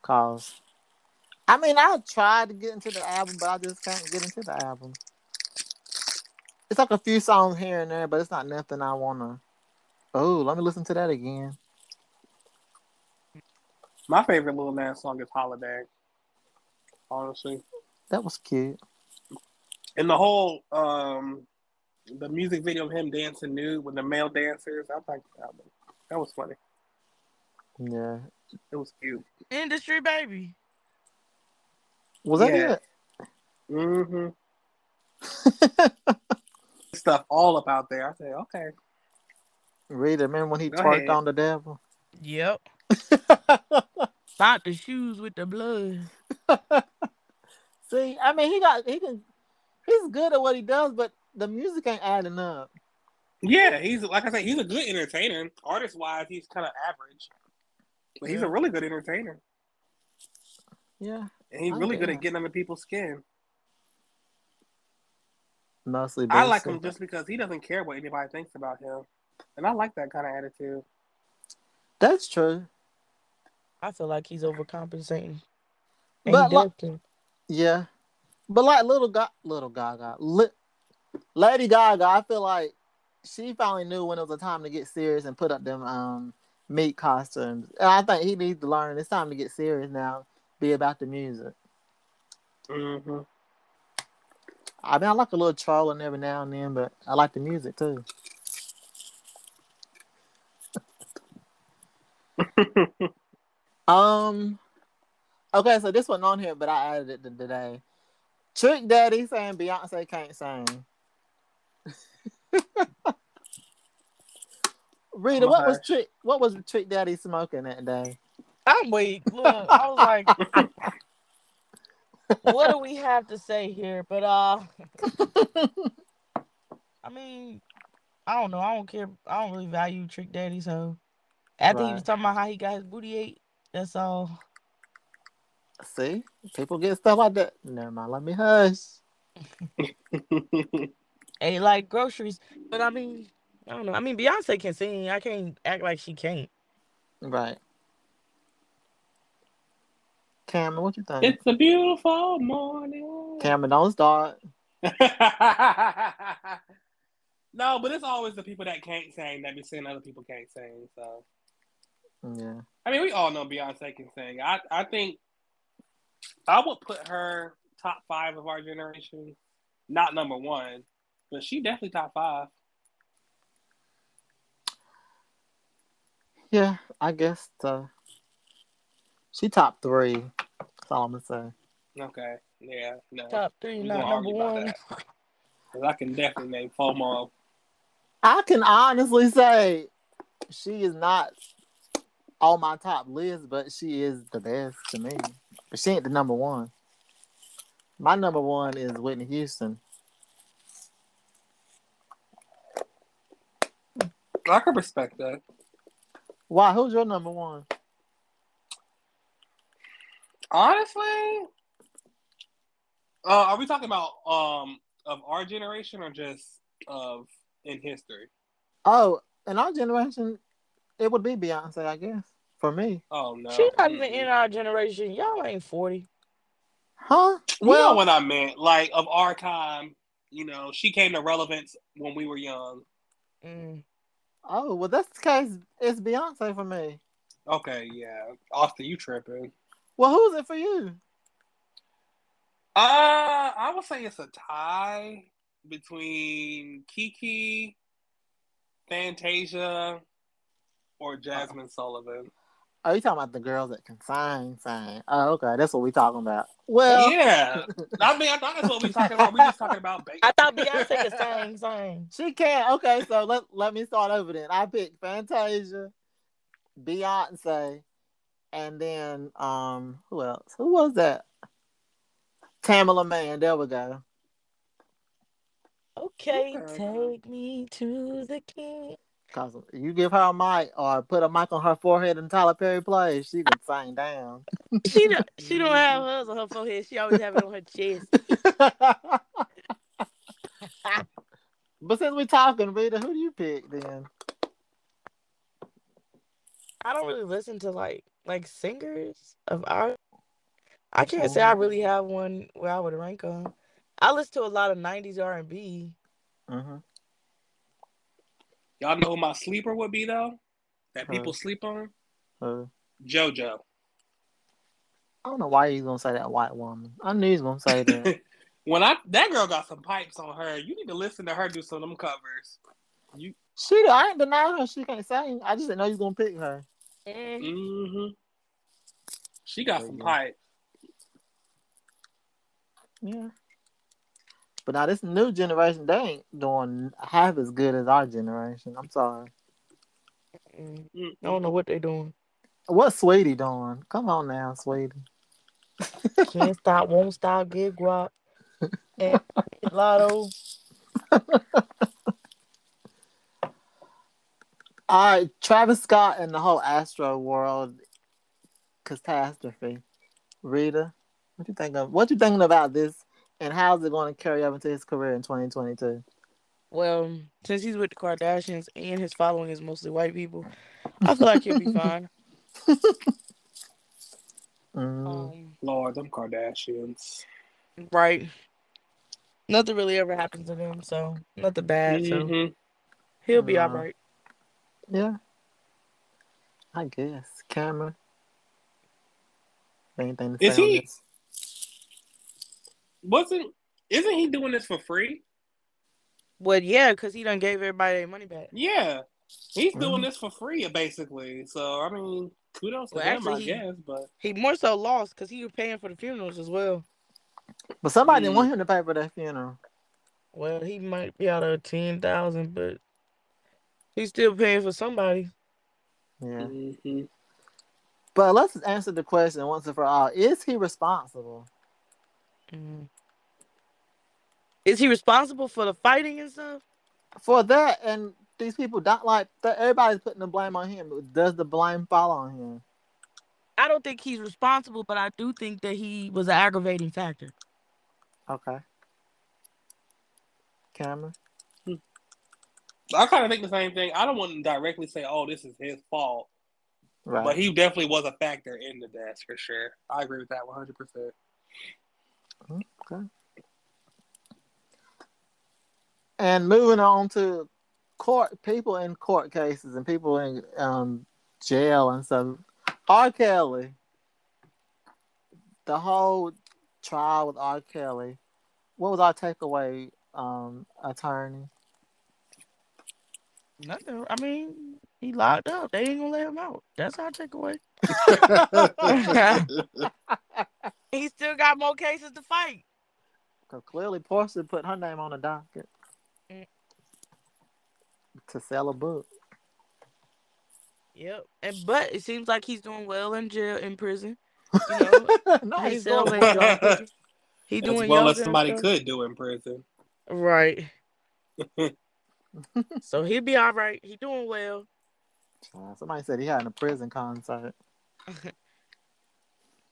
Cause I mean I tried to get into the album, but I just can't get into the album. It's like a few songs here and there, but it's not nothing I wanna Oh, let me listen to that again. My favorite Lil Nas song is "Holiday." Honestly, That was cute. and the whole um the music video of him dancing nude with the male dancers, I think that was, funny. Yeah. It was cute. Industry baby. Was that Yeah. it? Mm-hmm. (laughs) Stuff all about there. I say, okay. Rita, remember when he Go twerked ahead. on the devil? Yep. (laughs) Not the shoes with the blood. (laughs) See, I mean, he got he can he's good at what he does, but the music ain't adding up. Yeah, he's like I said, he's a good entertainer. Artist wise, he's kind of average, but he's Yeah. a really good entertainer, Yeah, and he's I really good at getting under people's skin. mostly. I like him just because he doesn't care what anybody thinks about him, and I like that kind of attitude. That's true. I feel like he's overcompensating. And But he like- does too. Yeah, but like little Ga- little Gaga, li- Lady Gaga, I feel like she finally knew when it was a time to get serious and put up them um meat costumes. And I think he needs to learn it's time to get serious now. Be about the music. Mm-hmm. I mean, I like a little trolling every now and then, but I like the music too. (laughs) Um. Okay, so this wasn't on here, but I added it today. Trick Daddy saying Beyonce can't sing. (laughs) Rita, what was Trick? What was Trick Daddy smoking that day? I'm weak. Look, I was like, (laughs) what do we have to say here? But uh I mean, I don't know. I don't care. I don't really value Trick Daddy, so after he was talking about how he got his booty ate, that's all. See, people get stuff like that. Never mind. Let me hush. (laughs) Ain't like groceries. But I mean, I don't know. I mean, Beyonce can sing. I can't act like she can't. Right. Cameron, what you think? it's a beautiful morning. Cameron, don't start. (laughs) no, but it's always the people that can't sing that be saying other people can't sing. So Yeah. I mean, we all know Beyonce can sing. I I think I would put her top five of our generation, not number one, but she definitely top five. Yeah, I guess so. She top three. That's all I'm gonna say. Okay, yeah, no, Top three, We not number one. that. 'Cause I can definitely name FOMO. I can honestly say she is not on my top list, but she is the best to me. But she ain't the number one. My number one is Whitney Houston. I can respect that. Why? Who's your number one? Honestly, uh, are we talking about um of our generation or just of in history? Oh, in our generation, it would be Beyonce, I guess. For me. Oh no, She's not even in our generation. Y'all ain't 40. Huh? You know Well, what I meant, like of our time. You know, she came to relevance when we were young. Mm. oh, well, that's the case. It's Beyonce for me. Okay, yeah, Austin, you tripping? Well, who's it for you? Uh, I would say it's a tie between Kiki, Fantasia, or Jazmine Sullivan. Oh, you talking about the girls that can sing, sing. Oh, okay. That's what we talking about. Well, yeah, I mean, I thought that's what we talking about. We just talking about. Ba- I thought Beyonce could sing, sing. (laughs) She can. Okay, so let let me start over then. I picked Fantasia, Beyonce, and then um who else? Who was that? Tamela Mann. There we go. Okay, Okay. take me to the king. Cause you give her a mic or put a mic on her forehead and Tyler Perry plays, she can sing down. She don't, she don't have hers on her forehead. She always have it on her chest. (laughs) but since we're talking, Rita, who do you pick then? I don't really listen to like like singers of our. I can't say I really have one where I would rank them. I listen to a lot of '90s R&B. Mm-hmm. Y'all know who my sleeper would be though? That Huh. people sleep on? Uh, JoJo. I don't know why he's gonna say that white woman. I knew he was gonna say that. (laughs) when I that girl got some pipes on her, you need to listen to her do some of them covers. You she, I ain't denying her. She can't sing. I just didn't know he was gonna pick her. Mm. hmm She got some Yeah. pipes. Yeah. But now this new generation, they ain't doing half as good as our generation. I'm sorry. I don't know what they're doing. What's Saweetie doing? Come on now, Saweetie. Can't stop, won't stop, get guap. And Lotto. (laughs) All right, Travis Scott and the whole Astroworld catastrophe. Rita, what you think of? What you thinking about this, and how's it going to carry over into his career in 2022? Well, since he's with the Kardashians and his following is mostly white people, I feel like he'll be (laughs) fine. Mm, Um, Lord, them Kardashians. right. Nothing really ever happens to them, so nothing bad. So Mhm. he'll be Uh, all right. yeah, I guess. Cameron, anything to Is say on he- this? Wasn't isn't he doing this for free? Well, yeah, because he done gave everybody their money back. Yeah. He's doing Mhm. this for free basically. So I mean, kudos to Well, him, actually, I he- guess, but He more so lost because he was paying for the funerals as well. But somebody didn't Mm. want him to pay for that funeral. Well, he might be out of ten thousand, but he's still paying for somebody. Yeah. Mhm. But let's answer the question once and for all: Is he responsible? Mm. Is he responsible for the fighting and stuff? for that and these people don't like that everybody's putting the blame on him does the blame fall on him I don't think he's responsible, but I do think that he was an aggravating factor. Okay. Cameron. I kind of think the same thing. I don't want to directly say, "Oh, this is his fault," Right. but he definitely was a factor in the death for sure. I agree with that one hundred percent. Okay. And moving on to court, people in court cases and people in um, jail and stuff. R. Kelly, the whole trial with R. Kelly. What was our takeaway, um, attorney? Nothing. I mean, he locked up. They ain't gonna let him out. That's our takeaway. (laughs) He still got more cases to fight. Because clearly Portia put her name on the docket. To sell a book. Yep. And but it seems like he's doing well in jail, in prison. You know, (laughs) no, he's sells (laughs) doing well. yoga. He As well as somebody could do in prison. Right. (laughs) so he'll be all right. He doing well. Uh, Somebody said he had a prison concert.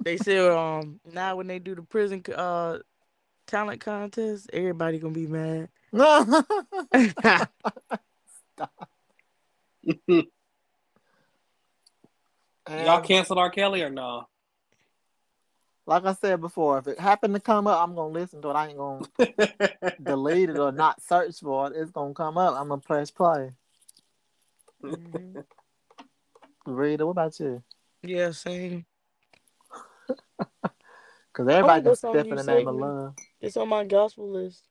They said um now when they do the prison uh talent contest, everybody gonna be mad. No. (laughs) Y'all And canceled R. Kelly or no? like I said before, if it happened to come up, I'm gonna listen to it. I ain't gonna (laughs) delete it or not search for it. It's gonna come up. I'm gonna press play. Mhm. Rita, what about you? Yeah, same. (laughs) Because everybody can what song step in the name of love. It's on my gospel list.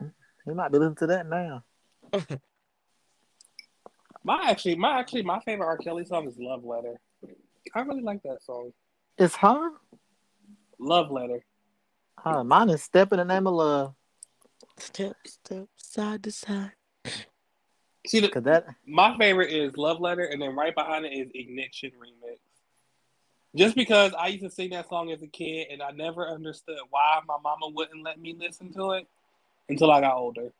You might be listening to that now. (laughs) My actually, my actually, my favorite R. Kelly song is "Love Letter." I really like that song. It's her. "Love Letter." Huh, mine is step in the name of love. Step, step, side to side. See, the, Cause that my favorite is "Love Letter," and then right behind it is "Ignition Remix." Just because I used to sing that song as a kid, and I never understood why my mama wouldn't let me listen to it until I got older.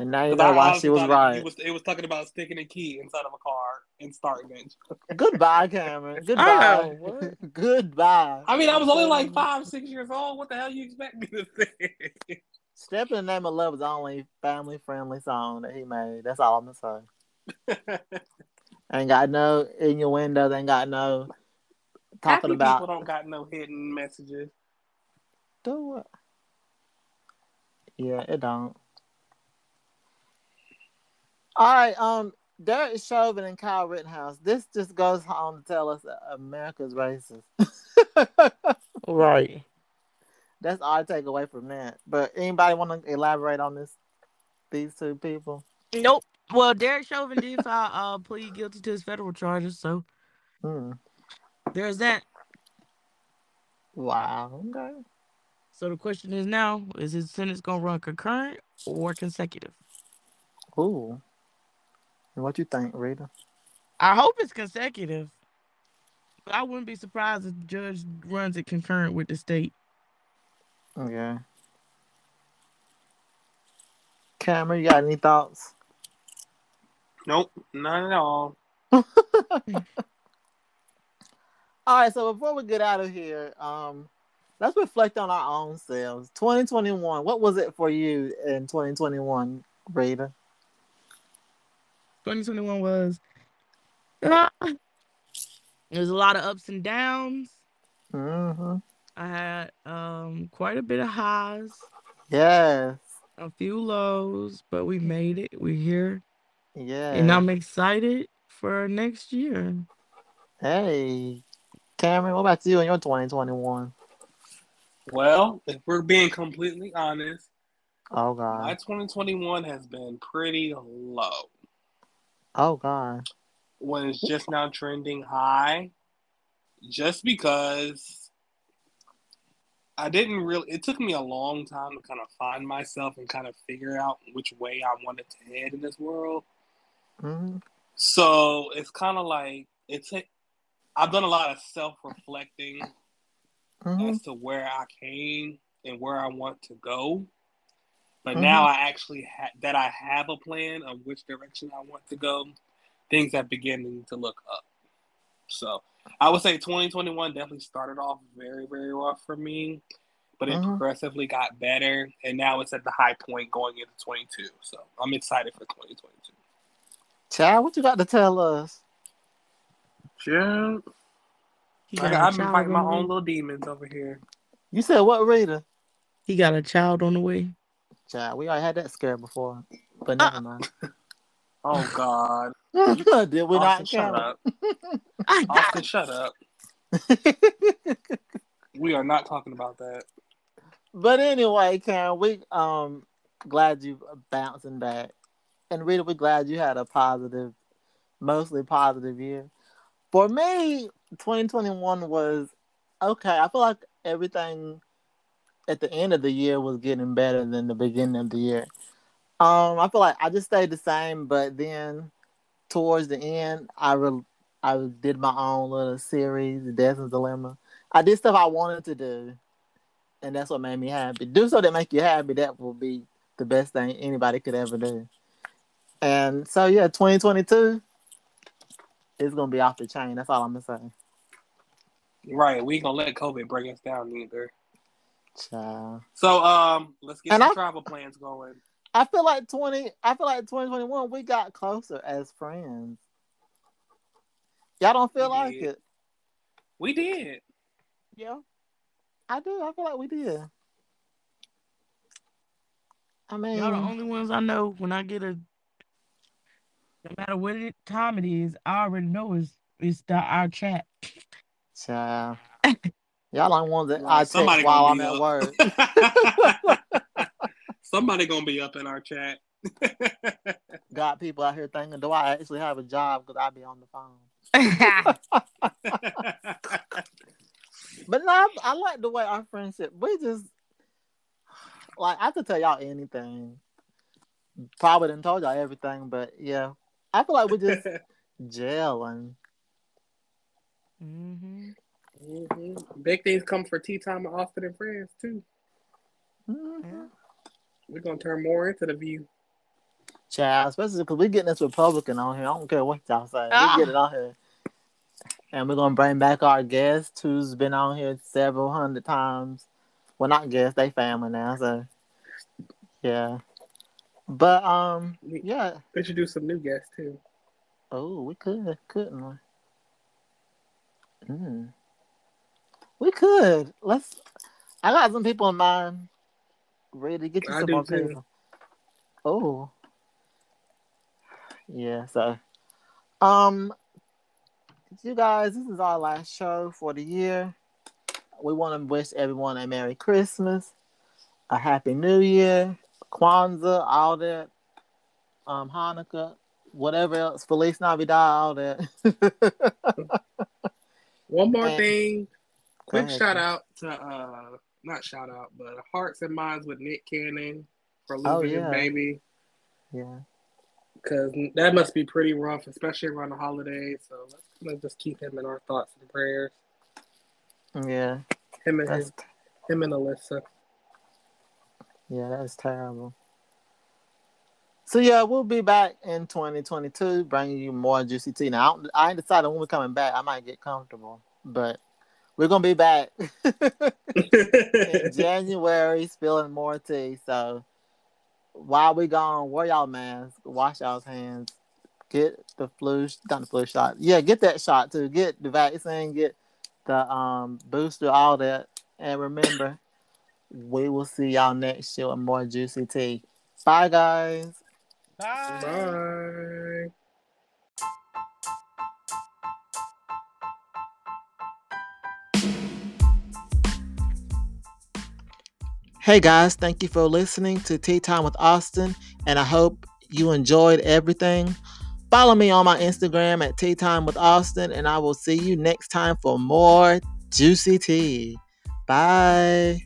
And now you 'Cause I know why she was right. It was, it was talking about sticking a key inside of a car and starting it. (laughs) Goodbye, Cameron. (laughs) Goodbye. know. (laughs) Goodbye. I mean, I was only like five, six years old. What the hell you expect me to say? Step in the name of love is the only family friendly song that he made. That's all I'm gonna say. Ain't got no in your innuendos. Ain't got no Happy talking about people don't got no hidden messages. do what? Yeah, it don't. All right, um, Derek Chauvin and Kyle Rittenhouse. This just goes on to tell us that America's racist. (laughs) Right. That's our takeaway from that. But anybody want to elaborate on this? These two people. Nope. Well, Derek Chauvin did file uh plead guilty to his federal charges, so Hmm. there's that. Wow. Okay. So the question is now: Is his sentence gonna run concurrent or consecutive? Ooh. What you think, Rita? I hope it's consecutive. But I wouldn't be surprised if the judge runs it concurrent with the state. Okay. Cameron, you got any thoughts? Nope, not at all. (laughs) All right, so before we get out of here, um, let's reflect on our own selves. 2021, what was it for you in 2021, Rita? 2021 was. Ah, There's a lot of ups and downs. Mm-hmm. I had um quite a bit of highs, Yes. a few lows, but we made it. We're here, Yeah. and I'm excited for next year. Hey, Cameron, what about you in your 2021? Well, if we're being completely honest, Oh god, my 2021 has been pretty low. Oh God. When it's just now trending high, just because I didn't really. It took me a long time to kind of find myself and kind of figure out which way I wanted to head in this world. Mm-hmm. So it's kind of like it's. I've done a lot of self reflecting Mm-hmm. as to where I came and where I want to go. But Mhm. now I actually ha- that I have a plan of which direction I want to go, things are beginning to look up. So I would say 2021 definitely started off very, very rough for me, but it Mhm. progressively got better, and now it's at the high point going into 22. So I'm excited for 2022. Chad, what you got to tell us? Yeah, He I got, got, a I've been fighting my own little demons over here. You said what, Rita? He got a child on the way. Chad, we already had that scare before, but Uh, never mind. (laughs) Oh God, (laughs) Did we Austin, not shut up. (laughs) I Austin, shut up. We are not talking about that. but anyway, Karen, we um glad you bouncing back, and Rita, we're glad you had a positive, mostly positive year. For me, 2021 was okay. I feel like everything at the end of the year was getting better than the beginning of the year. Um, I feel like I just stayed the same, but then towards the end, I re- I did my own little series, Desmond's Dilemma. I did stuff I wanted to do, and that's what made me happy. Do something that make you happy. That will be the best thing anybody could ever do. And so yeah, 2022 is gonna be off the chain. That's all I'm gonna say. Right, we gonna let COVID bring us down either. Child. So um, let's get And some I- travel plans going. I feel like 20. I feel like 2021 we got closer as friends. Y'all don't feel We like did. it? We did. Yeah. I do. I feel like we did. I mean, Y'all the only ones I know when I get a no matter what it, time it is, I already know it's it's the our chat. child. (laughs) Y'all don't want that. Right, I text somebody while I'm gonna at be work. (laughs) (laughs) Somebody gonna be up in our chat. (laughs) Got people out here thinking, do I actually have a job? Because I be on the phone. But no, I, I like the way our friendship. We just like I could tell y'all anything. Probably didn't told y'all everything, but yeah, I feel like we just gelling. hmm Mhm. Big things come for tea time with Austin and friends too. Mhm. We're gonna turn more into the view. Child, especially because we're getting this Republican on here. I don't care what y'all say. Ah. We get it on here. And we're gonna bring back our guest who's been on here several hundred times. Well not guest, they family now, so yeah. But um yeah. Introduce some new guests too. Oh, we could, couldn't we? Mm. We could. Let's I got some people in mind. Ready to get you I some more too. Oh. Yeah, so um you guys, this is our last show for the year. We want to wish everyone a Merry Christmas, a Happy New Year, Kwanzaa, all that, um, Hanukkah, whatever else, Feliz Navidad, all that. (laughs) One more And- thing. Quick ahead, shout Kim. out to uh not shout out, but hearts and minds with Nick Cannon for losing Oh, his yeah. baby. yeah. Because that must be pretty rough, especially around the holidays. So let's of just keep him in our thoughts and prayers. Yeah. Him and That's his, him and Alyssa. yeah, that's terrible. So yeah, we'll be back in 2022, bringing you more juicy tea. Now I, don't- I ain't decided when we're coming back. I might get comfortable, but we're gonna be back (laughs) in January, spilling more tea. So while we gone, wear y'all masks, wash y'all's hands, get the flu, not the flu shot. Yeah, get that shot too. Get the vaccine, get the um booster, all that. And remember, we will see y'all next year with more juicy tea. Bye, guys. Bye. Bye. Hey guys, thank you for listening to Tea Time with Austin, and I hope you enjoyed everything. Follow me on my Instagram at Tea Time with Austin, and I will see you next time for more juicy tea. Bye.